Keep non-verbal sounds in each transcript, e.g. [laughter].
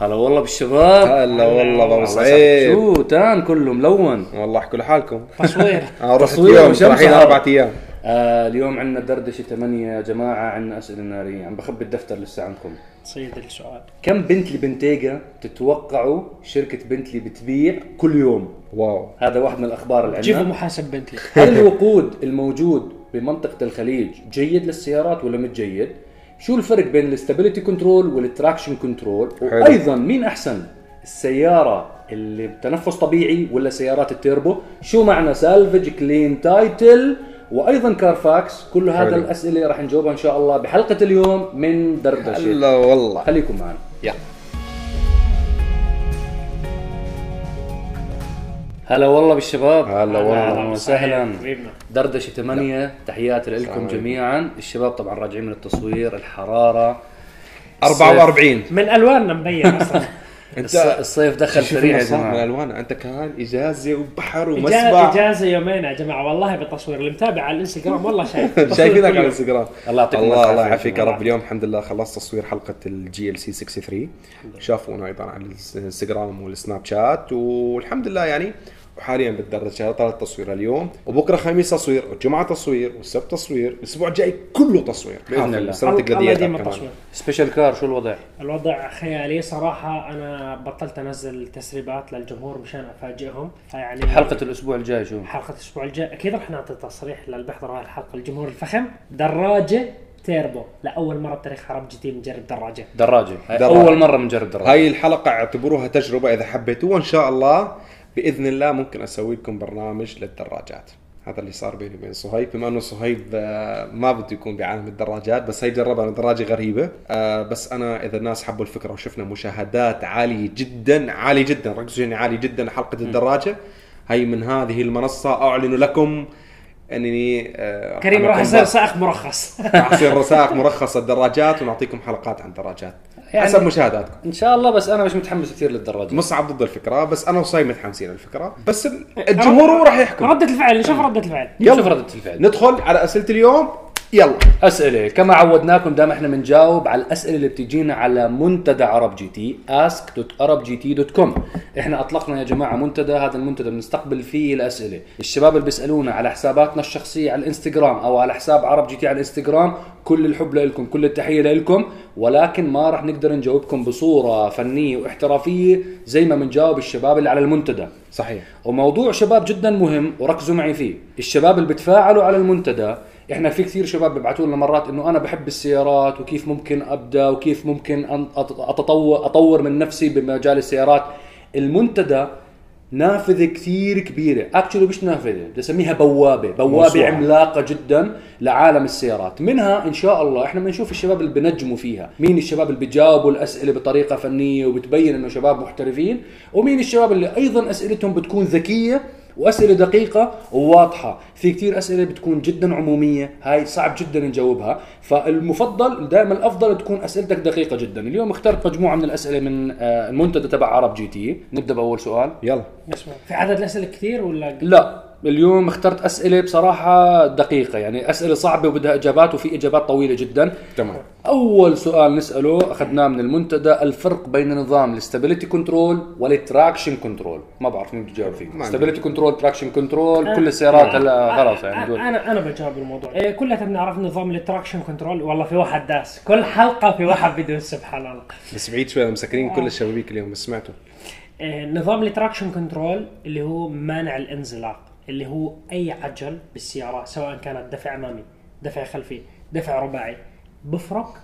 هلا والله بالشباب. هلا والله ابو سعيد. شو تان كله ملون والله احكوا لحالكم تصوير [laughs] أنا رحت تصوير اليوم رايحين. أربع أيام. آه اليوم عندنا دردشة 8 يا جماعة عندنا أسئلة نارية. عم بخبي الدفتر لسه عندكم. صيد السؤال. كم بنتلي بنتيجا تتوقعوا شركة بنتلي بتبيع كل يوم؟ واو. هذا واحد من الأخبار اللي جيبوا عندنا. محاسب بنتلي. هل الوقود الموجود بمنطقة الخليج جيد للسيارات ولا مش جيد شو الفرق بين ال stability control وال traction control؟ حلو. وأيضا مين أحسن السيارة اللي بتنفس طبيعي ولا سيارات التيربو؟ شو معنى salvage clean title وأيضا Carfax كل هذا حلو. الأسئلة راح نجاوبها إن شاء الله بحلقة اليوم من دردشة. هلا والله. خليكم معنا. يلا. هلا والله بالشباب. هلا والله. أهلا وسهلا. حبيبنا. دردشة 8 تحياتي لكم. جميعا. الشباب طبعا راجعين من التصوير الحرارة. 44 من ألواننا مبين أصلا. [laughs] الص- الصيف دخل شوف سريع يا المصاب من جماعة الألوان. أنت كمان إجازة وبحر ومسبح. إجازة يومين يا جماعة. والله بالتصوير اللي متابع على الإنستغرام والله شايف. [laughs] شايفينك على الإنستغرام. الله يعطيكم الله. الله يعافيك يا رب. اليوم الحمد لله خلصت تصوير حلقة ال GLC 63 شافونا أيضا على الإنستغرام والسناب شات. والحمد لله يعني وحاليا بتدرج شهر ثلاث تصوير اليوم وبكرة خميس تصوير والجمعه تصوير والسبت تصوير الأسبوع الجاي كله تصوير. بإذن الله. سنة كمان. special car شو الوضع؟ الوضع خيالي صراحة. أنا بطلت أنزل تسريبات للجمهور مشان أفاجئهم. فيعني حلقة الأسبوع الجاي شو؟ حلقة الأسبوع الجاي. أكيد رح نعطي تصريح للي بيحضروا هاي الحلقة الجمهور الفخم. دراجة تيربو. لاول مرة بتاريخ عرب جي تي بنجرب دراجة. دراجة. دراجة. أول مرة بنجرب دراجة. هاي الحلقة اعتبروها تجربة إذا حبيتوها إن شاء الله. بإذن الله ممكن أسوي لكم برنامج للدراجات. هذا اللي صار بيني وبين صهيب. بما إنه صهيب آه، ما بده يكون بعالم الدراجات بس هي جربها. دراجة غريبة. آه، بس أنا إذا الناس حبوا الفكرة وشفنا مشاهدات عالية جدا عالية جدا ركزوا يعني عاليه جدا حلقة الدراجة هي من هذه المنصة. أعلن لكم أنني آه، كريم راح يصير سائق مرخص. راح يصير رسائل مرخصة الدراجات ونعطيكم حلقات عن الدراجات. يعني- حسب مشاهداتكم. إن شاء الله بس أنا مش متحمس كثير للدراجة. مصعب ضد الفكرة بس أنا وصايم متحمسين الفكرة بس ال- الجمهور هو راح يحكم. ردة الفعل نشوف ردة الفعل. شوف ردة الفعل. ندخل على أسئلة اليوم. يلا. أسئلة. كما عودناكم دائما إحنا بنجاوب على الأسئلة اللي بتجينا على منتدى عرب جي تي ask.arabgt.com إحنا أطلقنا يا جماعة منتدى هذا المنتدى بنستقبل فيه الأسئلة. الشباب اللي بيسألونا على حساباتنا الشخصية على الإنستغرام أو على حساب عرب جي تي على الإنستغرام كل الحب لكم كل التحية لكم ولكن ما راح نقدر نجاوبكم بصورة فنية واحترافية زي ما بنجاوب الشباب اللي على المنتدى. صحيح. وموضوع شباب جدا مهم وركزوا معي فيه. الشباب اللي بتفاعلوا على المنتدى إحنا في كثير شباب بيبعثوا لنا مرات إنه أنا بحب السيارات وكيف ممكن أبدأ وكيف ممكن اتطور أطور من نفسي بمجال السيارات. المنتدى نافذة كثير كبيرة. actually مش نافذة بسميها بوابة. بوابة موسوعة. عملاقة جدا لعالم السيارات. منها إن شاء الله إحنا بنشوف الشباب اللي بنجموا فيها. مين الشباب اللي بيجاوبوا الأسئلة بطريقة فنية وبتبين إنه شباب محترفين؟ ومين الشباب اللي أيضا أسئلتهم بتكون ذكية؟ وأسئلة دقيقة وواضحة. في كثير أسئلة بتكون جدا عمومية هاي صعب جدا نجاوبها. فالمفضل دائما الأفضل تكون أسئلتك دقيقة جدا. اليوم اخترت مجموعة من الأسئلة من آه، المنتدى تبع عرب جي تي نبدأ بأول سؤال. يلا. في عدد الأسئلة كثير ولا؟ لا. اليوم اخترت أسئلة بصراحة دقيقة يعني أسئلة صعبة وبدها إجابات وفي إجابات طويلة جدا. تمام. أول سؤال نسأله أخذناه من المنتدى الفرق بين نظام ال stability control وال traction control. ما بعرف مين بده يجاوب فيه. استابيليتي كنترول تراكشن كنترول كل السيارات هلا خلاص يعني دول أنا أنا بجاوب الموضوع. إيه كلنا بنعرف نظام ال traction control؟ والله في واحد داس. كل حلقة في واحد بدون سبحان الله. بس بعيد شوي مسكرين كل الشبابيك اليوم بس سمعتوا. إيه نظام ال traction control اللي هو مانع الانزلاق. اللي هو أي عجل بالسيارة سواء كانت دفع أمامي دفع خلفي دفع رباعي بفرق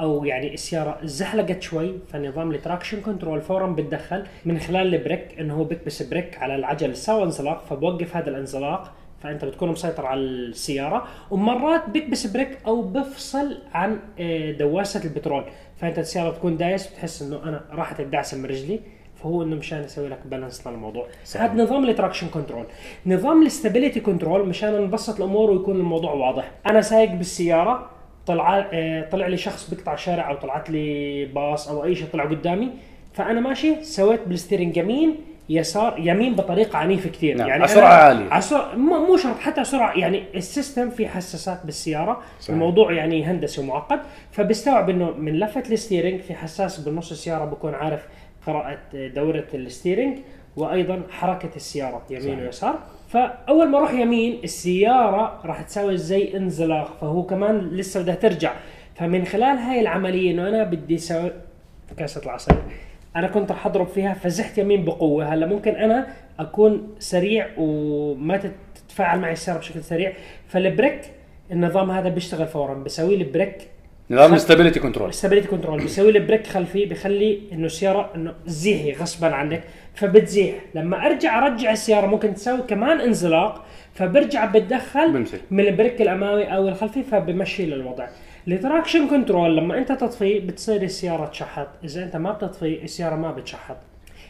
أو يعني السيارة زحلقت شوي فنظام ال traction control فورا بتدخل من خلال ال brake إنه هو بيكبس brake على العجل سوى انزلاق فبوقف هذا الانزلاق فأنت بتكون مسيطر على السيارة ومرات بيكبس brake أو بفصل عن آه، دواسة البترول. فأنت السيارة بتكون دايس بتحس إنه أنا راحت الدعسة من رجلي فهو إنه مشان يسوي لك balance للموضوع. هذا نظام ال traction control نظام ال stability control مشان نبسط الأمور ويكون الموضوع واضح. أنا سايق بالسيارة طلع آه، طلع لي شخص بيقطع شارع أو طلعت لي باص أو أي شيء طلع قدامي. فأنا ماشي سويت بال steering يمين يسار يمين بطريقة عنيفة كثير. نعم، يعني. على سرعة مو مو شرط حتى سرعه يعني ال system في حساسات بالسيارة. صحيح. الموضوع يعني هندسي ومعقد. فبيستوعب إنه من لفة ال steering في حساس بالنص السيارة بكون عارف قراءة دورة ال steering وأيضا حركة السيارة يمين صحيح. ويسار. فأول ما أروح يمين السيارة راح تسوي زي انزلاق فهو كمان لسه بدها ترجع. فمن خلال هاي العملية إنه أنا بدي أسوي كاسه العصير أنا كنت راح أضرب فيها فزحت يمين بقوة. هلأ ممكن أنا أكون سريع وما تتفاعل معي السيارة بشكل سريع. فال brake النظام هذا بيشتغل فورا بسوي لي brake نظام الستابيليتي كنترول ستابيليتي كنترول بيسوي لي brake خلفي بيخلي إنه السيارة إنه زيحي غصبا عنك فبتزيح. لما أرجع أرجع السيارة ممكن تسوي كمان انزلاق فبرجع بتدخل بمسك. من ال brake الأمامي أو الخلفي فبمشي للوضع. ال traction control لما أنت تطفي بتصير السيارة تشحط. إذا أنت ما بتطفي السيارة ما بتشحط.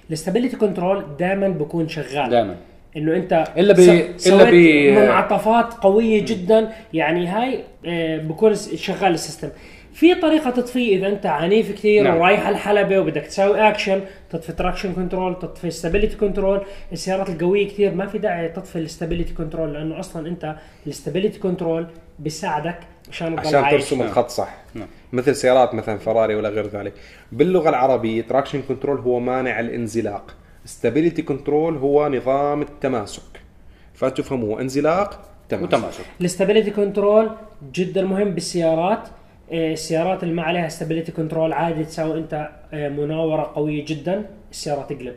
ال stability control دائما بكون شغال. دائما إنه أنت إلا ب- سويت ب- منعطفات قوية جدا يعني هاي آه، بكون شغال ال system في طريقة تطفي إذا أنت عنيف كثير نعم. ورايح الحلبة وبدك تسوي اكشن تطفي traction control تطفي stability control السيارات القوية كثير ما في داعي تطفي ال stability control لأنه أصلا أنت ال stability control بيساعدك عشان تضل عشان. ترسم نعم. الخط صح نعم. مثل سيارات مثلا فراري ولا غير ذلك باللغة العربية traction control هو مانع الانزلاق stability control هو نظام التماسك. فانتوا افهموا انزلاق تماسك. وتماسك. ال stability control جدا مهم بالسيارات. آه، السيارات اللي ما عليها stability control عادي تسوي أنت آه، مناورة قوية جدا السيارة تقلب.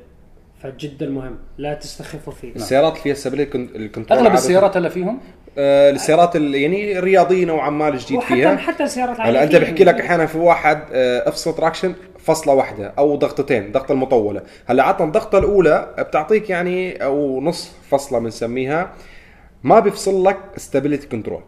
فجدا مهم لا تستخفوا فيه. السيارات اللي فيها stability ال control أغلب السيارات هلا فيهم؟ آه السيارات اللي يعني الرياضيه نوعا ما الجديد وحتى فيها. حتى السيارات هلا أنت. بحكي لك أحيانا في واحد آه، أفصل traction فصلة واحدة أو ضغطتين ضغطة المطولة. هلأ عطنا الضغطة الأولى بتعطيك يعني أو نص فصلة بنسميها. ما بيفصل لك stability control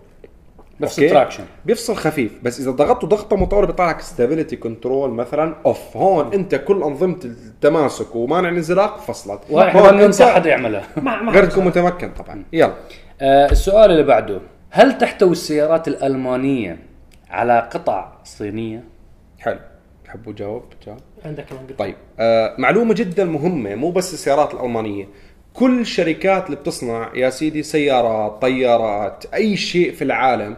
بس okay؟ ال traction بيفصل خفيف. بس إذا ضغطته ضغطة مطولة بيطلع لك stability control مثلا off هون أنت كل أنظمة التماسك ومانع الانزلاق فصلت. وإحنا هون ما ننصح أنت حد يعملها. [laughs] غير تكون متمكن طبعا. يلا. آه السؤال اللي بعده. هل تحتوي السيارات الألمانية على قطع صينية؟ حلو. تحبوا جاوب جاوب عندك كمان قلت. طيب آه معلومة جدا مهمة مو بس السيارات الألمانية. كل الشركات اللي بتصنع يا سيدي سيارات طيارات أي شيء في العالم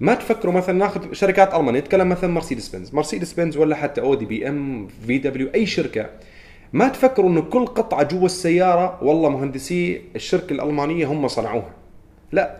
ما تفكروا مثلا ناخذ شركات ألمانية نتكلم مثلا مرسيدس بنز مرسيدس بنز ولا حتى أودي بي إم في دبليو أي شركة. ما تفكروا إنه كل قطعة جوا السيارة والله مهندسي الشركة الألمانية هم صنعوها. لا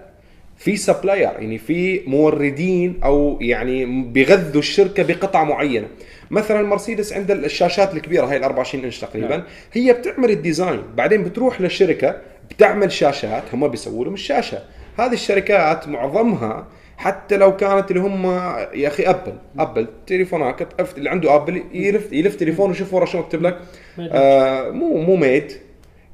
في supplier يعني في موردين أو يعني بيغذوا الشركة بقطعه معينة. مثلا مرسيدس عند الشاشات الكبيرة هاي ال 24 إنش تقريبا نعم. هي بتعمل ال design. بعدين بتروح للشركة بتعمل شاشات هم بيسووا لهم الشاشة. هذه الشركات معظمها حتى لو كانت اللي هم يا أخي أبل. أبل تليفونات كت- اللي عنده أبل يلف يلف تليفونه وشوف ورا شو مكتب لك. آه مو مو made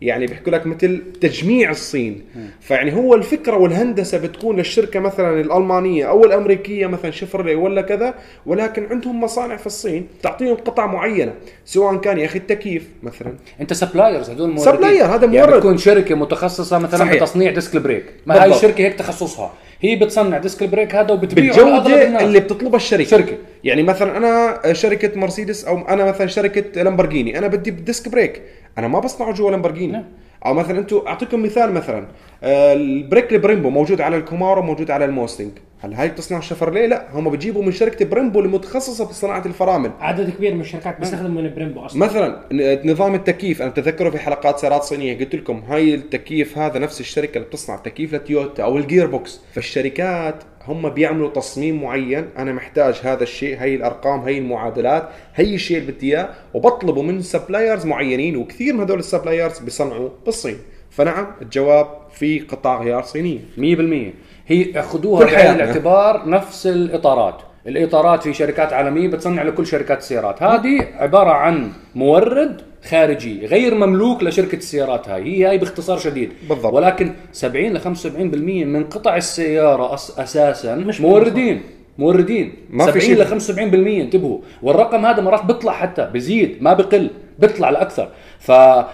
يعني بيحكوا لك مثل تجميع الصين فيعني هو الفكرة والهندسة بتكون للشركة مثلا الألمانية أو الأمريكية مثلا شيفروليه ولا كذا ولكن عندهم مصانع في الصين تعطيهم قطع معينة سواء كان يا أخي التكييف مثلا أنت suppliers هدول موردين supplier، هذا يعني مورد. بتكون شركة متخصصة مثلا صحيح. بتصنيع disc ال brake ما هاي. الشركة هيك تخصصها هي بتصنع disc ال brake هذا وبتبيعه بالجودة اللي بتطلبها الشركة شركة. يعني مثلا أنا شركة مرسيدس أو أنا مثلا شركة لامبورجيني أنا بدي disc brake أنا ما بصنعه جوا لامبورجيني نعم. أو مثلا أنتم أعطيكم مثال مثلا آه، ال brake البريمبو موجود على الكمارو موجود على الموستنج. هل هاي بتصنع شيفروليه لا هم بيجيبوا من شركة بريمبو المتخصصة بصناعه الفرامل. عدد كبير من الشركات بيستخدموا من بريمبو أصلا. مثلا نظام التكييف أنا بتذكره في حلقات سيارات صينية قلت لكم هاي التكييف هذا نفس الشركة اللي بتصنع تكييف لتويوتا أو ال gearbox فالشركات هم بيعملوا تصميم معين أنا محتاج هذا الشيء هي الأرقام هي المعادلات هي الشيء اللي بدي إياه وبطلبه من suppliers معينين وكثير من هذول ال suppliers بيصنعوا بالصين. فنعم الجواب في قطع غيار صينية 100% هي ياخذوها كل بعين الاعتبار نفس الإطارات. الإطارات في شركات عالمية بتصنع لكل شركات السيارات. هذه عبارة عن مورد خارجي غير مملوك لشركة السيارات هاي. هي هاي باختصار شديد. بالضبط. ولكن 70 ل 75% من قطع السيارة أس أساسا من موردين. موردين. ما في 70 شيء. ل 75% انتبهوا. والرقم هذا مرات بيطلع حتى بزيد ما بقل. بيطلع لأكثر. ف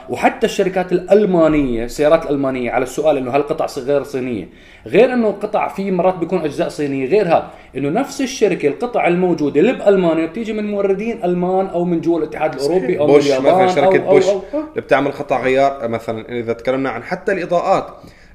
وحتى الشركات الألمانية السيارات الألمانية على السؤال إنه هل قطع غير صينية؟ غير إنه قطع في مرات بيكون أجزاء صينية غير هذا. إنه نفس الشركة القطع الموجودة اللي بألمانيا بتيجي من موردين ألمان أو من جوا الاتحاد الأوروبي أو من اليابان مثلا شركة أو أو بوش أو أو. اللي بتعمل قطع غيار مثلا إذا تكلمنا عن حتى الإضاءات.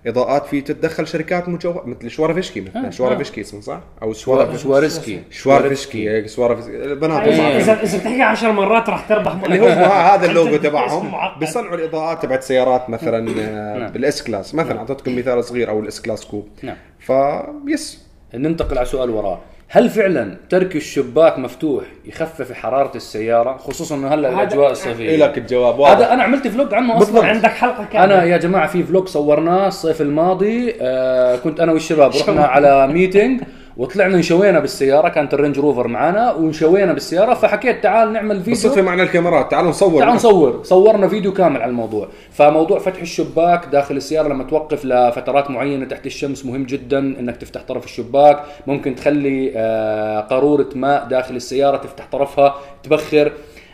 إضاءات في تتدخل شركات مجوهرات مثل شوارفيشكي مثلا. آه، شوارفيشكي اسمه صح؟ أو شوارفيشكي شوارزكي شوارفيشكي هيك شوارفيشكي البنات اذا. إذا بتحكي 10 مرات راح تربح اللي هو هذا اللوجو تبعهم. بيصنعوا الإضاءات تبعت سيارات مثلا آه، نعم. بال S-Class. مثلا أعطيتكم مثال صغير أو ال S-Class coupe نعم. فيس ننتقل على سؤال وراه هل فعلا ترك الشباك مفتوح يخفف حرارة السيارة؟ خصوصا إنه هلا الأجواء الصيفيه لك الجواب. واضح. هذا أنا عملت vlog عنه بالضبط. أصلا عندك حلقة كاملة. أنا يا جماعة في vlog صورناه الصيف الماضي. آه كنت أنا والشباب رحنا على meeting وطلعنا انشوينا بالسيارة كانت الرينج روفر معانا وانشوينا بالسيارة فحكيت تعال نعمل فيديو. بالصدفه معنا الكاميرات تعالوا نصور. تعال نصور. صورنا فيديو كامل على الموضوع. فموضوع فتح الشباك داخل السيارة لما توقف لفترات معينة تحت الشمس مهم جدا إنك تفتح طرف الشباك. ممكن تخلي آه، قارورة ماء داخل السيارة تفتح طرفها تبخر.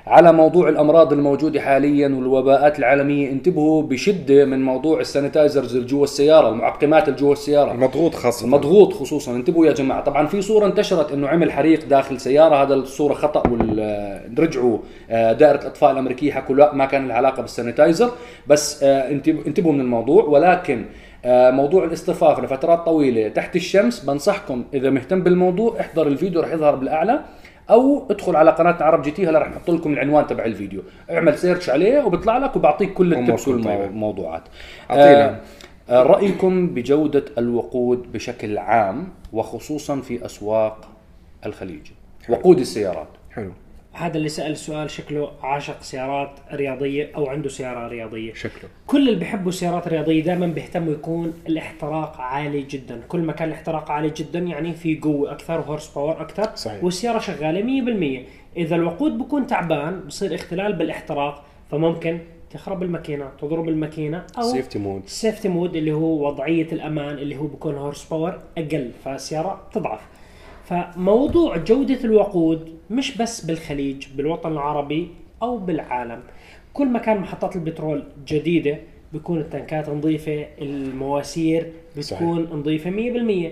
على موضوع الأمراض الموجودة حاليا والوباءات العالمية. انتبهوا بشدة من موضوع ال sanitizers اللي جوا السيارة المعقمات اللي جوا السيارة. مضغوط خاصة. مضغوط خصوصا. انتبهوا يا جماعة. طبعا في صورة انتشرت إنه عمل حريق داخل سيارة. هذا الصورة خطأ ورجعوا دائرة الإطفاء الأمريكية حكوا لا ما كان له علاقة بال sanitizer. بس آه، انتب- انتبهوا من الموضوع. ولكن آه، موضوع الاصطفاف لفترات طويلة تحت الشمس بنصحكم إذا مهتم بالموضوع احضر الفيديو رح يظهر بالأعلى. أو ادخل على قناتنا عرب جي تي هلا رح نحط لكم العنوان تبع الفيديو. اعمل search عليه وبيطلع لك وبعطيك كل ال tips. والموضوعات أعطينا. آه، رأيكم بجودة الوقود بشكل عام وخصوصا في أسواق الخليج. وقود السيارات. حلو. هذا اللي سأل السؤال شكله عاشق سيارات رياضية أو عنده سيارة رياضية. شكله. كل اللي بيحبوا سيارات رياضية دائما بيهتموا يكون الاحتراق عالي جدا. كل ما كان الاحتراق عالي جدا يعني في قوة أكثر و horse power أكثر صحيح. والسيارة شغالة 100% إذا الوقود بكون تعبان بصير اختلال بالاحتراق فممكن تخرب الماكينة تضرب الماكينة أو safety mode ال safety mode اللي هو وضعية الأمان اللي هو بيكون horse power أقل فالسيارة بتضعف فموضوع جودة الوقود مش بس بالخليج بالوطن العربي أو بالعالم. كل ما كان محطات البترول جديدة بيكون التنكات نظيفة المواسير بتكون نظيفة 100%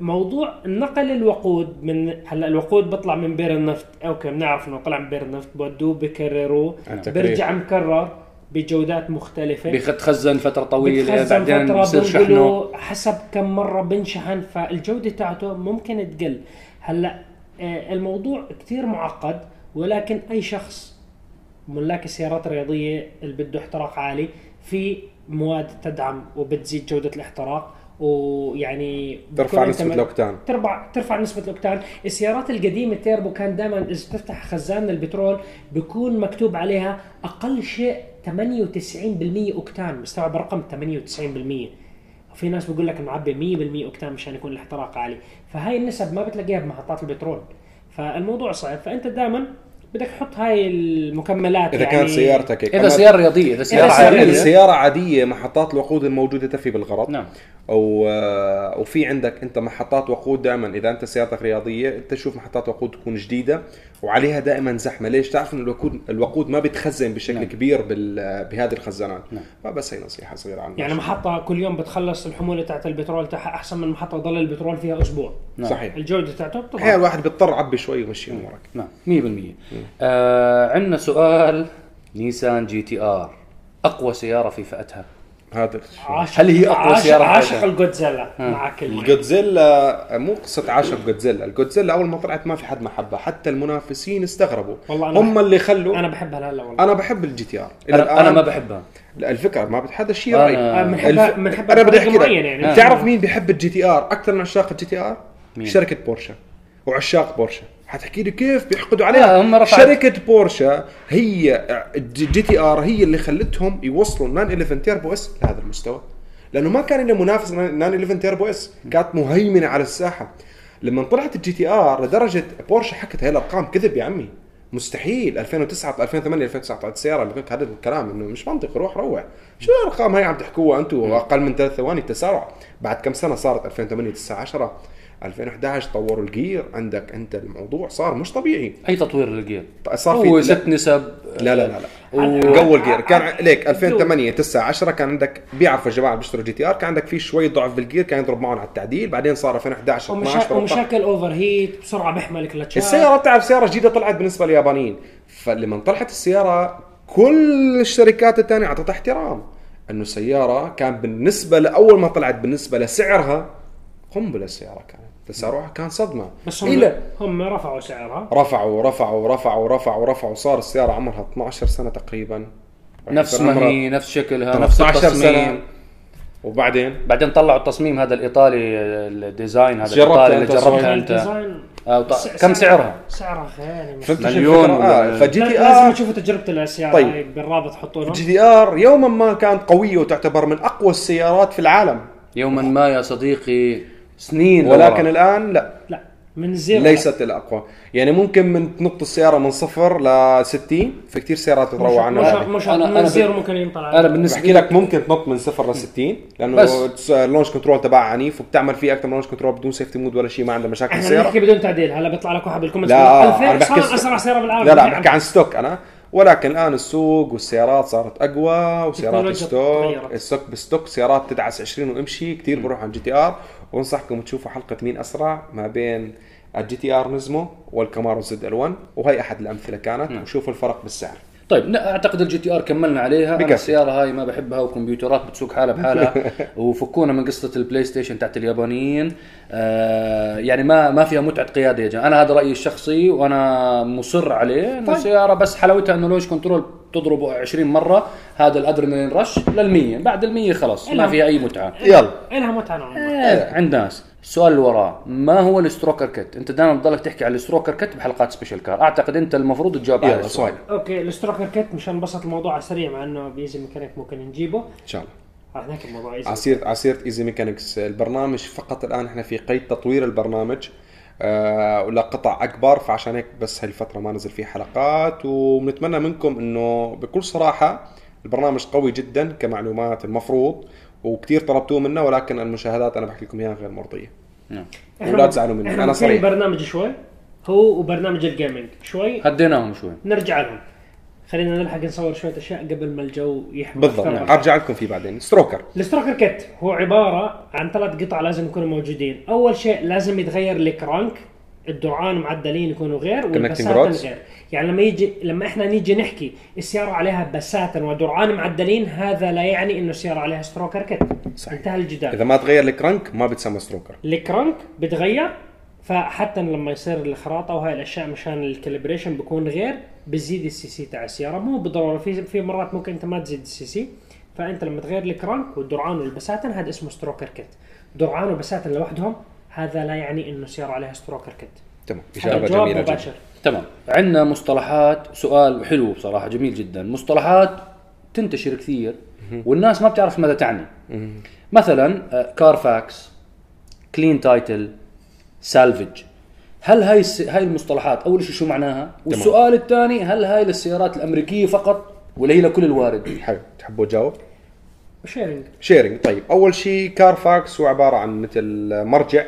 موضوع نقل الوقود من هلأ الوقود بيطلع من بير النفط. أوكي بنعرف إنه طلع من بير النفط. بودوه بكرروه. بيرجع مكرر. بجودات مختلفة. بتخزن فترة طويلة بتخزن بعدين بصير شحنه. حسب كم مرة بنشحن فالجودة تاعته ممكن تقل. هلأ آه، الموضوع كتير معقد ولكن أي شخص ملاك السيارات الرياضية اللي بده احتراق عالي في مواد تدعم وبتزيد جودة الاحتراق. ويعني ترفع نسبة الأوكتان. ترفع ترفع نسبة الأوكتان السيارات القديمة تيربو كان دائما إذا تفتح خزان البترول بيكون مكتوب عليها أقل شيء 98% أوكتان. مستوعب رقم 98% وفي ناس بيقول لك معبي 100% أوكتان مشان يكون الاحتراق عالي. فهاي النسب ما بتلاقيها بمحطات البترول. فالموضوع صعب. فأنت دائما بدك تحط هاي المكملات إذا يعني. كانت سيارتك سيارة رياضية إذا سيارة سيارة عادية إذا سيارة عادية محطات الوقود الموجودة تفي بالغرض. نعم. أو آه، وفي عندك أنت محطات وقود دائما. إذا أنت سيارتك رياضية أنت تشوف محطات وقود تكون جديدة وعليها دائما زحمة. ليش؟ تعرف انه الوقود الوقود ما بيتخزن بشكل نعم. كبير بال- بهذه الخزانات. نعم. فبس هي نصيحة صغيرة عن يعني محطة كل يوم بتخلص الحمولة تاعت البترول تاعها أحسن من محطة ضل البترول فيها أسبوع. نعم. صحيح. الجودة تاعته أحيانا الواحد بيضطر عبي شوي ويمشي أمورك. نعم. 100% آه عندنا سؤال. نيسان GTR. أقوى سيارة في فئتها. هذا هل هي أقوى عاشق- سيارة عاشق؟ الجودزيلا مع كل الجودزيلا مو قصة عاشق جودزيلا، الجودزيلا أول ما طلعت ما في حد ما حبها، حتى المنافسين استغربوا، والله أنا هم بحب- اللي خلوا أنا بحبها لهلا والله أنا بحب ال GTR، أنا, أنا ما بحبها. لا الفكرة ما بت- هذا الشيء أنا- رأيي. بنحبها الف- بنحبها أنا بدي أحكي يعني. بتعرف مين بيحب ال GTR؟ أكثر من عشاق ال GTR؟ مين؟ شركة بورشة. وعشاق بورشة. حتحكي لي كيف بيحقدوا عليها. هم رفعت- شركة بورشة هي ال GTR هي اللي خلتهم يوصلوا ال nine 11 turbo S لهذا المستوى. لأنه ما كان له منافس nine 11 turbo S كانت مهيمنة على الساحة. لما طلعت ال GTR لدرجة بورشة حكت هاي الأرقام كذب يا عمي. مستحيل 2009 2008 2009 طلعت السياره اللي هذا الكلام إنه مش منطقي روح روح. شو الأرقام هاي عم تحكوها أنتم أقل من ثلاث ثواني تسارع. بعد كم سنة صارت 2008 9 10 2011 طوروا ال gear. عندك أنت الموضوع صار مش طبيعي. أي تطوير لل gear؟ صار هو ست نسب لا لا لا, لا. قوي ال gear. كان ليك 2008 9 10 كان عندك بيعرفوا الجماعة اللي بيشتروا GTR. كان عندك في شوي ضعف بال gear كان يضرب معهم على التعديل. بعدين صار 2011 12 ومشا... 13 ومشاكل اوفر هيت بسرعة بيحمل كلتشات السيارة بتعرف سيارة جديدة طلعت بالنسبة لليابانيين. فلما طلعت السيارة كل الشركات الثانية أعطتها احترام. أنه السيارة كان بالنسبة لأول ما طلعت بالنسبة لسعرها قنبلة السيارة كانت. سعرها كان صدمة. بس هم إلى هم رفعوا سعرها. رفعوا رفعوا رفعوا رفعوا رفعوا. صار السيارة عمرها 12 سنة تقريبا. نفس ما هي نفس شكلها نفس 13 التصميم. سنة. وبعدين؟ بعدين طلعوا التصميم هذا الإيطالي ال design هذا الإيطالي اللي جربته صحيح. أنت. آه، كم سعر- سعرها؟ سعرها خيالي فهمت مليون؟ آه، ف GT لازم R تشوفوا تجربة السياره طيب. بالرابط حطوا جي تي آر يوما ما كانت قوية وتعتبر من أقوى السيارات في العالم يوما ما يا صديقي سنين ولكن. الآن لا لا من zero. ليست الأقوى. يعني ممكن من تنط السيارة من صفر ل 60 في كثير سيارات تروع عنها مش. مش أنا- من zero ممكن ينطلع. أنا بالنسبة بحكي لك ممكن تنط من صفر ل 60 لأنه. ال launch control تبعها عنيف وبتعمل فيه أكثر من launch control بدون safety mode ولا شيء ما عندها مشاكل إحنا السياره بنحكي بدون تعديل. هلا بيطلع لك واحد بال comments لا بيقول أنا 2000 بحكي أسرع سيارة بالعالم. لا لا. بحكي عن stock أنا. ولكن الآن السوق والسيارات صارت أقوى وسيارات stock. السوق ب stock سيارات تدعس 20 وامشي كثير بروح عن GTR. وانصحكم تشوفوا حلقة مين أسرع ما بين ال GTR Nismo والكامارو ZL 1 وهي أحد الأمثلة كانت وشوفوا الفرق بالسعر. طيب أعتقد ال GTR كملنا عليها. أنا بكفي. السيارة هاي ما بحبها وكمبيوترات بتسوق حالها بحالها. [laughs] وفكونا من قصة البلاي ستيشن تاعت اليابانيين. آه يعني ما ما فيها متعة قياده يا جماعة أنا هذا رأيي الشخصي وأنا مصر عليه إنه طيب. السيارة بس حلاوتها إنه launch control تضربه 20 مرة. هذا ال adrenaline rush لل100 بعد ال100 خلاص ما. فيها أي متعة. يلا. إلها متعة نوعا ما. آه، عند ناس. السؤال اللي وراه ما هو ال stroker kit؟ انت دائما بتضلك تحكي على ال stroker kit بحلقات special car أعتقد أنت المفروض تجاوب على يلا السؤال. سؤال. أوكي ال stroker kit مشان نبسط الموضوع على السريع مع إنه ب easy mechanic ممكن نجيبه. إن شاء الله. نحكي الموضوع easy. عسيرة easy mechanics البرنامج فقط الآن إحنا في قيد تطوير البرنامج آه ولا قطع أكبر فعشان هيك بس هاي الفترة ما نزل فيه حلقات وبنتمنى منكم إنه بكل صراحة البرنامج قوي جدا كمعلومات المفروض وكثير طلبتوه منا ولكن المشاهدات أنا بحكي لكم إياها غير مرضية. نعم. ولا تزعلوا مني. إحنا أنا صريح. برنامج شوي هو وبرنامج ال gaming شوي. هديناهم شوي. نرجع لهم. خلينا نلحق نصور شوية أشياء قبل ما الجو يحمل بالضبط. أكثر. أرجع لكم فيه بعدين. stroker ال stroker kit هو عبارة عن ثلاث قطع لازم يكونوا موجودين. أول شيء لازم يتغير ال crank الدرعان معدلين يكونوا غير والبساتن. غير. يعني لما يجي لما إحنا نيجي نحكي السيارة عليها بساتن ودرعان معدلين هذا لا يعني إنه السيارة عليها stroker kit صحيح. انتهى الجدال. إذا ما تغير ال crank ما بتسمى stroker ال crank بتغير فحتى لما يصير الخراطه وهاي الأشياء مشان ال calibration بيكون غير بتزيد ال CC تاع السيارة. مو بالضرورة في في مرات ممكن أنت ما تزيد ال CC فأنت لما تغير ال crank والدرعان والبساتن هذا اسمه stroker kit درعان وبساتن لوحدهم هذا لا يعني إنه السياره عليها stroker kit تمام. إجابة جميلة جدا. مباشر. تمام. عندنا مصطلحات سؤال حلو بصراحة جميل جدا. مصطلحات تنتشر كثير والناس ما بتعرف ماذا تعني. مثلا كارفاكس clean title salvage هل هاي الس... هاي المصطلحات أول شيء شو معناها؟ والسؤال الثاني هل هاي للسيارات الأمريكية فقط ولا هي لكل الوارد؟ حلو. تحبوا تجاوب؟ sharing sharing طيب أول شي كارفاكس هو عبارة عن مثل مرجع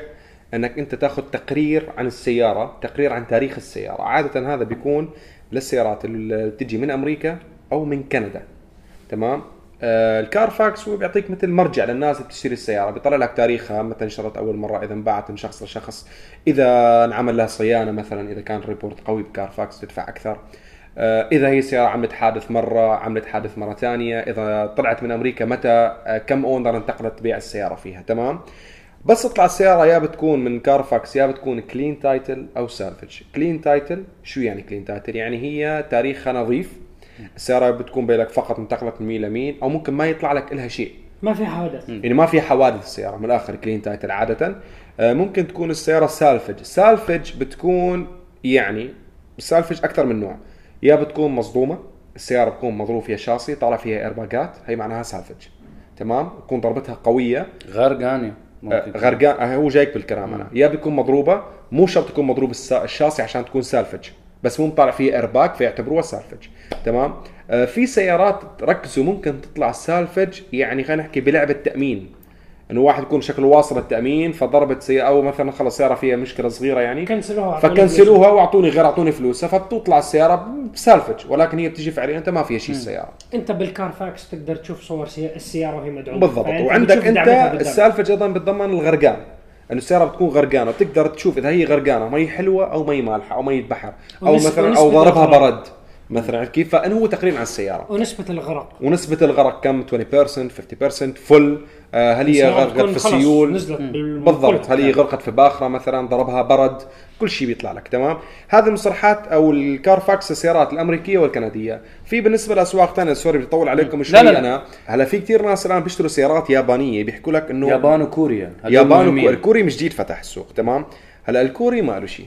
أنك أنت تأخذ تقرير عن السيارة تقرير عن تاريخ السيارة. عادة هذا بيكون للسيارات اللي بتجي من أمريكا أو من كندا. تمام؟ آه الكارفاكس هو بيعطيك مثل مرجع للناس اللي بتشتري السيارة. بيطلع لك تاريخها متى انشرت أول مرة إذا انباعت من شخص لشخص. إذا انعمل لها صيانة مثلا إذا كان report قوي بكارفاكس تدفع أكثر. إذا هي سياره عملت حادث مرة عملت حادث مرة ثانية إذا طلعت من أمريكا متى آه، كم owner انتقلت تبيع السيارة فيها تمام؟ بس تطلع السيارة يا بتكون من كارفاكس يا بتكون clean title أو salvage clean title شو يعني clean title يعني هي تاريخها نظيف. السيارة بتكون بيلك فقط انتقلت من مين لمين أو ممكن ما يطلع لك لها شيء. ما في حوادث. يعني ما في حوادث السيارة من الآخر clean title عادة. آه، ممكن تكون السيارة salvage salvage بتكون يعني ال salvage أكثر من نوع. يا بتكون مصدومه السيارة بتكون مضروب فيها شاصي طالع فيها ايرباجات هي معناها salvage تمام؟ بتكون ضربتها قوية. غرقانة. آه، غرقان. آه، هو جايك بالكلام أنا. يا بيكون مضروبة مو شرط تكون مضروب الشاصي عشان تكون salvage بس مو طالع فيها ايرباك فيعتبروها salvage تمام؟ آه، في سيارات ركزوا ممكن تطلع salvage يعني خلينا نحكي بلعبة تأمين. إنه واحد يكون شكله واصل التأمين فضربت سيارة أو مثلا خلص سيارة فيها مشكلة صغيرة يعني cancel وها ف cancel وها واعطوني غير أعطوني فلوسها فبتطلع السيارة ب salvage ولكن هي بتيجي فعليا أنت ما فيها شيء السياره أنت بالكارفاكس تقدر تشوف صور سي- السيارة وهي مدعومة. بالضبط. وعندك أنت. ال salvage أيضا بتضمن الغرقان. إنه السيارة بتكون غرقانة بتقدر تشوف إذا هي غرقانة مي حلوة أو مي مالحة أو مي بحر أو مثلا أو ضربها الغرق. برد. مثلا عرفت كيف؟ فانه هو تقرير عن السيارة. ونسبة الغرق. ونسبة الغرق كم؟ 20% 50% فل آه، هل هي غرقت في السيول نزلت بال- بالضبط. هل هي غرقت في باخرة مثلا ضربها برد؟ كل شيء بيطلع لك تمام؟ هذه المصطلحات أو الكارفاكس السيارات الأمريكية والكندية. في بالنسبة لأسواق ثانية sorry بطول عليكم شوي لا، لا. أنا. هلا في كثير ناس الآن بيشتروا سيارات يابانية بيحكوا لك إنه يابان وكوريا يابان مهمين. وكوري الكوري مش جديد فتح السوق تمام؟ هلا الكوري ما له شيء.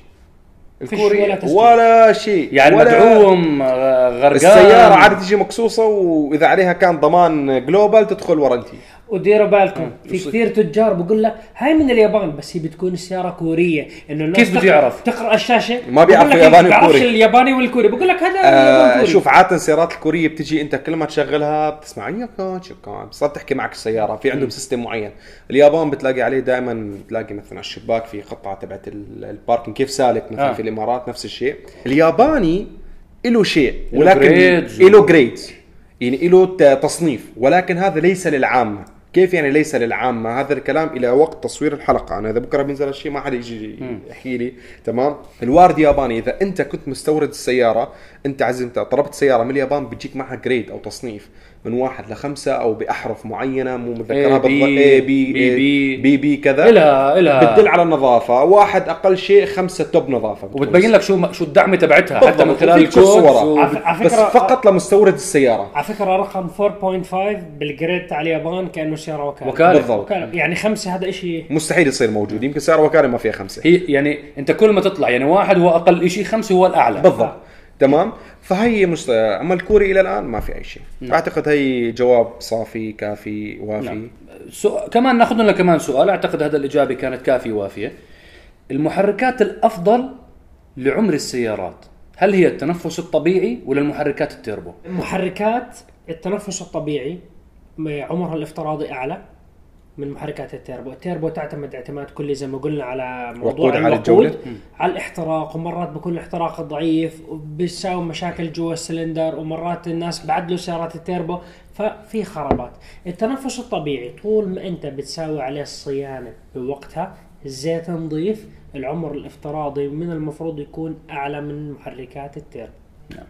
الكوري ولا تسجيل. ولا شيء يعني ولا مدعوم غرقان السيارة عادي تيجي مقصوصة وإذا عليها كان ضمان global تدخل warranty وديروا بالكم. في كثير تجار بقول لك هاي من اليابان بس هي بتكون السيارة كورية. إنه الناس كيف بده يعرف؟ تقرأ الشاشة. ما بيعرف بقول لك ياباني بيعرفش وكوري. الياباني والكوري بقول لك هذا آه شوف عادة السيارات الكورية بتجي أنت كل ما تشغلها بتسمع بتصير تحكي معك السيارة. في عندهم system معين. اليابان بتلاقي عليه دائما بتلاقي مثلا على الشباك في قطعة تبعت ال- ال parking كيف سالك؟ مثلا آه. آه. في الإمارات نفس الشيء. الياباني له شيء ولكن. له grades يعني له تصنيف. ولكن هذا ليس للعامة. كيف يعني ليس للعامة؟ هذا الكلام إلى وقت تصوير الحلقة. أنا إذا بكرة بينزل الشيء ما حدا يجي يحكي لي. تمام؟ الوارد ياباني إذا أنت كنت مستورد السيارة أنت عزمت طلبت سيارة من اليابان بتجيك معها grade أو تصنيف. من واحد لخمسة أو بأحرف معينة مو متذكرها B, بالضبط A B B, A, B. B B كذا إلها إلها بتدل على النظافة واحد أقل شيء خمسة توب نظافة بتكون وبتبين لك شو شو الدعمه تبعتها حتى من. خلال صورها. و- بس فقط لمستورد السيارة على فكرة رقم 4.5 بالجريد تاع اليابان كانه سياره وكالة وكالة. بالضبط. وكالة. يعني خمسة هذا شيء مستحيل يصير موجود يمكن سعر وكالة ما فيها خمسة هي يعني أنت كل ما تطلع يعني واحد هو أقل شيء خمسة هو الأعلى بالضبط تمام؟ فهي مش أما الكوري إلى الآن ما في أي شيء. أعتقد هي جواب صافي كافي وافي. نعم. So... كمان ناخذ لنا كمان سؤال. أعتقد هذا الإجابة كانت كافية وافيه المحركات الأفضل لعمر السيارات هل هي التنفس الطبيعي ولا المحركات التيربو؟ محركات التنفس الطبيعي عمرها الافتراضي أعلى. من محركات ال turbo، ال turbo تعتمد اعتماد كلي زي ما قلنا على موضوع وقود على الجولة. على الاحتراق ومرات بيكون الاحتراق ضعيف وبيساوي مشاكل جوا السلندر ومرات الناس بعدلوا سيارات التيربو ففي خرابات، التنفس الطبيعي طول ما انت بتساوي عليه الصيانة بوقتها الزيت نظيف العمر الافتراضي من المفروض يكون أعلى من محركات التيربو.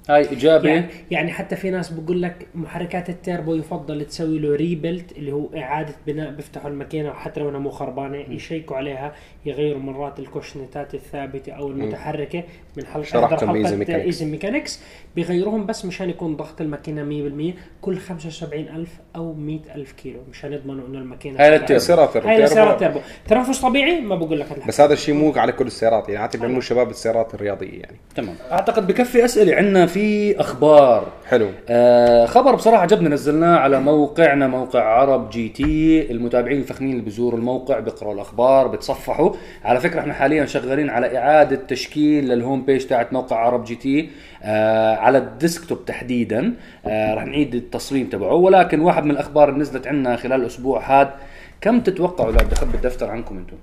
هاي إجابة يعني, يعني حتى في ناس بقول لك محركات التيربو يفضل تسوي له rebuilt اللي هو إعادة بناء بيفتحوا الماكينة حتى لو انها مو خربانة يشيكوا عليها يغيروا مرات الكوشنتات الثابتة أو المتحركة من حلقة شرحتهم mechanics. Easy mechanics بيغيروهم بس مشان يكون ضغط الماكينة 100% كل 75000 أو 100000 كيلو مشان يضمنوا إنه الماكينة هاي شغالة. للتيربو. سيارات تيربو. هاي تيربو. لسيارات تيربو تنفس طبيعي ما بقول لك هذا بس هذا الشيء مو على كل السيارات يعني عاده بيعملوا شباب السيارات الرياضية يعني تمام أعتقد بكفي أسئلة عندنا في أخبار. حلو. آه خبر بصراحة عجبني نزلناه على موقعنا موقع عرب جي تي. المتابعين الفخمين اللي بيزوروا الموقع بيقرأوا الأخبار بتصفحوا. على فكرة إحنا حاليا شغالين على إعادة تشكيل لل home page تاعت موقع عرب جي تي آه على ال desktop تحديدا. آه رح نعيد التصميم تبعه. ولكن واحد من الأخبار اللي نزلت عندنا خلال الأسبوع هذا كم تتوقعوا لا بدي اخبي الدفتر عنكم أنتم.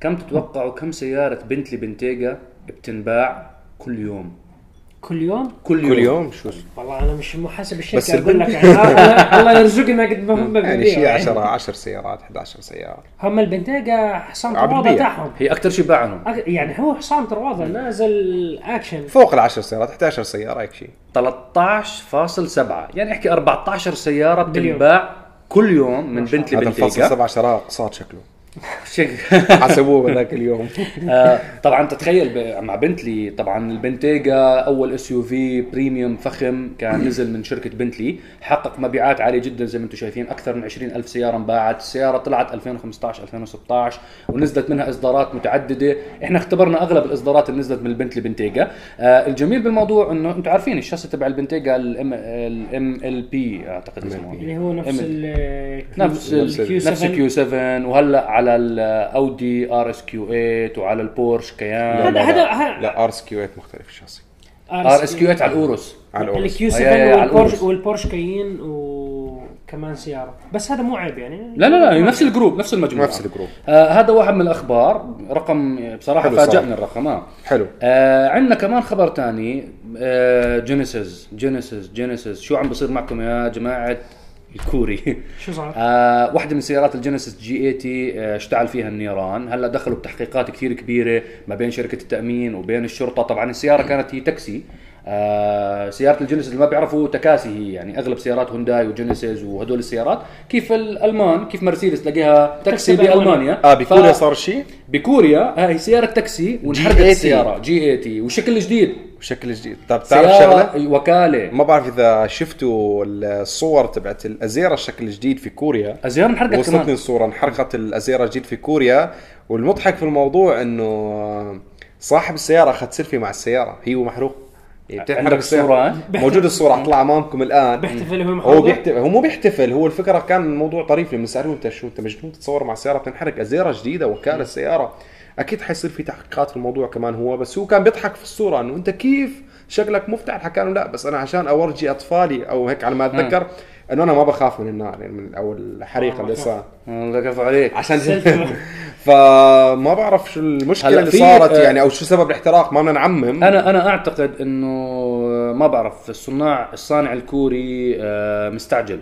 كم تتوقعوا كم سيارة بنتلي بنتيجا بتنباع كل يوم؟ كل يوم؟ كل يوم, كل يوم. شو والله أنا مش محاسب الشركة بس أقول لك. يعني [laughs] الله- يرزقنا قد ما هم يعني شيء 10 10 سيارات 11 سيارة. هم البنتاجا حصان ترواضه. تاعهم. هي أكثر شيء باعهم يعني هو حصان ترواضه نازل أكشن. فوق ال 10 سيارات 11 سيارة هيك شيء. 13.7 يعني أحكي 14 سيارة. بتنباع كل يوم من بنتلي هذا الفصل بنتيجا سبع شراء اقساط شكله. [laughs] حسبوه بذاك [laughs] اليوم. آه، طبعا تتخيل ب- مع بنتلي طبعا البنتيجا أول SUV premium فخم كان [clears throat] نزل من شركة بنتلي حقق مبيعات عالية جدا زي ما أنتم شايفين أكثر من 20 ألف سيارة انباعت السيارة طلعت 2015 2016 ونزلت منها إصدارات متعددة. إحنا اختبرنا أغلب الإصدارات اللي نزلت من البنتلي بنتيجا. آه، الجميل بالموضوع إنه أنتم عارفين الشاسي تبع البنتيجا الام الام ال بي أعتقد اسمه. اللي هو نفس M- ال نفس نفس ال- نفس الكيو 7 وهلأ على الاودي ار اس كيو 8 وعلى البورش كيان هذا- لا، هذا- لا, ار اس كيو 8 مختلف الشاسي ار اس كيو 8 على الأورس. على الأورس. الكيو أي- أي- 7 على والبورش. والبورش كاين و كمان سيارة. بس هذا مو عيب يعني. لا لا لا هي نفس ال group نفس المجموعة. نفس ال group. آه هذا واحد من الأخبار. رقم بصراحة صراحة. الرقم آه. حلو. آه عندنا كمان خبر تاني. آه جينيسيس جينيسيس جينيسيس شو عم بصير معكم يا جماعة؟ الكوري. [laughs] شو صار؟ آه واحدة من سيارات الجينيسيس G80 آه اشتعل فيها النيران. هلا دخلوا بتحقيقات كثير كبيرة ما بين شركة التأمين وبين الشرطة. طبعا السيارة كانت هي تاكسي. آه سيارة الجينيسيس اللي ما بيعرفوا تكاسي هي يعني أغلب سيارات هونداي وجينيسيس وهدول السيارات. كيف الألمان؟ كيف مرسيدس تلاقيها تاكسي. بألمانيا؟ آه بكوريا صار شيء؟ بكوريا هاي سيارة تاكسي وانحرقت 80. السيارة. G 80 وشكل جديد. بشكل جديد. طب تعرف شغلة؟ وكالة ما بعرف إذا شفتوا الصور تبعت الأزيرة الشكل الجديد في كوريا. ازيار انحرقت وصلتني كمان. الصورة. انحرقت الأزيرة الجديد في كوريا. والمضحك في الموضوع إنه صاحب السيارة أخذ سيلفي مع السيارة. هي ومحروق. عندك السيارة. الصورة،؟ موجود الصورة اطلع أمامكم الآن. بيحتفل هو محروق؟ بيحتفل هو مو بيحتفل هو الفكرة كان الموضوع طريف لما سألوه أنت شو أنت مجنون تتصور مع سيارة بتنحرق أزيرة جديدة وكالة السياره أكيد حيصير في تحقيقات في الموضوع كمان هو بس هو كان بيضحك في الصورة إنه أنت كيف شكلك مفتعل؟ حكى له لا بس أنا عشان أورجي أطفالي أو هيك على ما أتذكر إنه أنا ما بخاف من النار يعني من أو الحريق اللي صار. الله عليك. عشان. [laughs] [laughs] فما بعرف شو المشكلة اللي صارت آه، يعني أو شو سبب الاحتراق ما بدنا نعمم. أنا أنا أعتقد إنه ما بعرف الصناع الصانع الكوري آه، مستعجل.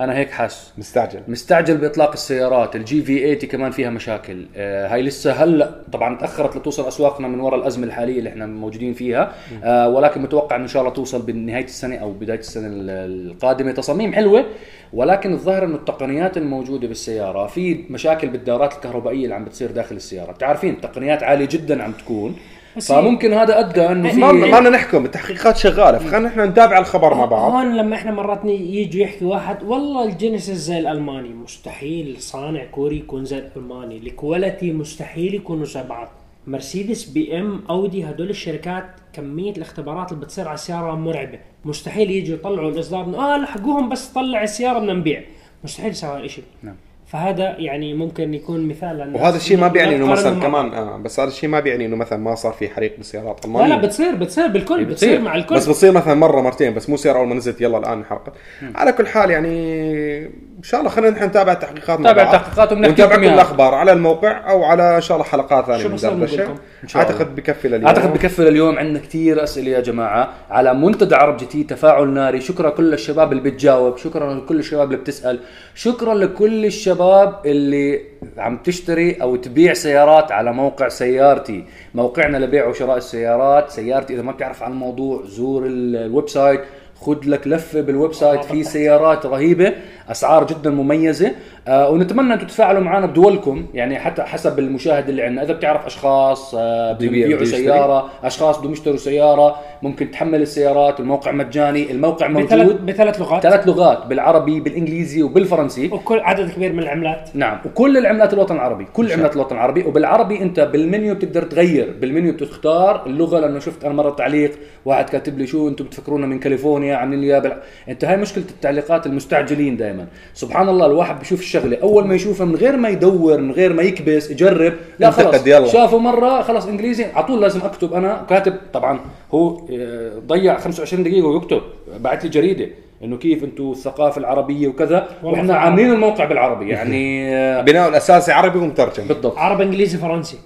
أنا هيك حاس مستعجل. مستعجل بإطلاق السيارات. الجي في 80 كمان فيها مشاكل. آه، هاي لسه هلأ طبعا تأخرت لتوصل أسواقنا من وراء الأزمة الحالية اللي إحنا موجودين فيها. آه، ولكن متوقع إن شاء الله توصل بنهاية السنة أو بداية السنة ال- القادمة. تصاميم حلوة ولكن الظاهر إنه التقنيات الموجودة بالسيارة في مشاكل بالدارات الكهربائية اللي عم بتصير داخل السيارة. بتعرفين تقنيات عالية جدا عم تكون. فممكن هذا أدى إنه ما في ما بدنا نحكم التحقيقات شغالة. فخلينا نحن نتابع الخبر مع بعض. هون لما إحنا مرات يجوا يحكي واحد والله الجينيسيس زي الألماني مستحيل صانع كوري يكون زي الألماني. ال quality مستحيل يكونوا زي بعض. مرسيدس BM أودي هدول الشركات كمية الاختبارات اللي بتصير على السياره مرعبة. مستحيل يجوا يطلعوا الإصدار آه لحقوهم بس طلع السيارة بدنا نبيع. مستحيل يسوي هالشيء نعم. فهذا يعني ممكن يكون مثال وهذا الشيء ما بيعني إنه مثلا كمان آه بس هذا الشيء ما بيعني إنه مثلا ما صار في حريق بالسيارات. لا ألمانية. لا بتصير بتصير بالكل بتصير. بتصير. مع الكل. بس بتصير مثلا مرة مرتين بس مو سيارة أول ما نزلت يلا الآن انحرقت على كل حال يعني إن شاء الله خلينا نحن نتابع التحقيقات مع نتابع وبنحكي ونتابع كل. الأخبار على الموقع أو على إن شاء الله حلقات ثانية شو من دردشه. أعتقد بكفي لليوم. أعتقد بكفي اليوم عندنا كثير أسئلة يا جماعة. على منتدى عرب GT تفاعل ناري. شكرا كل الشباب اللي بتجاوب. شكرا لكل الشباب اللي بتسأل. شكرا لكل الشباب اللي عم تشتري أو تبيع سيارات على موقع سيارتي. موقعنا لبيع وشراء السيارات. سيارتي إذا ما بتعرف عن الموضوع زور ال- ال website. خذ لك لفة بال website في سيارات رهيبة أسعار جدا مميزة. آه ونتمنى أنتم تتفاعلوا معنا بدولكم يعني حتى حسب المشاهد اللي عندنا. إذا بتعرف أشخاص آه بده يبيع، بيبيعوا بده يشتري. سيارة أشخاص بدهم يشتروا سيارة ممكن تحمل السيارات الموقع مجاني الموقع موجود. بثلاث لغات. ثلاث لغات بالعربي بالإنجليزي وبالفرنسي. وكل عدد كبير من العملات. نعم وكل العملات الوطن العربي كل عملات الوطن العربي. وبالعربي أنت بالمنيو بتقدر تغير بالمنيو بتختار اللغة لأنه شفت أنا مرة تعليق واحد كاتب لي شو أنتم بتفكرونا من كاليفورنيا؟ عاملين لي إياه بال... انت هاي مشكلة التعليقات المستعجلين دائما سبحان الله الواحد بيشوف الشغلة. أول ما يشوفها من غير ما يدور من غير ما يكبس يجرب لا خلص. يلا. شافه مرة خلص إنجليزي. على طول لازم أكتب. أنا كاتب طبعا هو آه، ضيع 25 دقيقة ويكتب بعت لي جريدة. إنه كيف أنتم الثقافة العربية وكذا. وإحنا عاملين الموقع بالعربي. [laughs] يعني آه، بناء الأساسي عربي ومترجم. بالضبط. عربي إنجليزي فرنسي.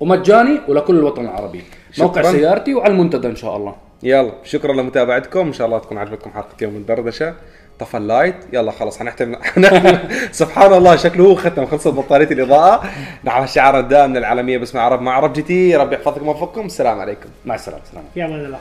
ومجاني ولكل الوطن العربي. موقع. سيارتي وعلى المنتدى إن شاء الله. يلا شكرا لمتابعتكم. إن شاء الله تكون عجبتكم حلقة اليوم من دردشه طفى ال light. يلا خلص حنحتم [laughs] سبحان الله شكله هو ختم خلصت بطارية الإضاءة. نعم الشعار الدائم من العالميه باسم عرب مع عرب GT. ربي يحفظكم ويوفقكم. السلام عليكم. مع السلامة. سلام الله.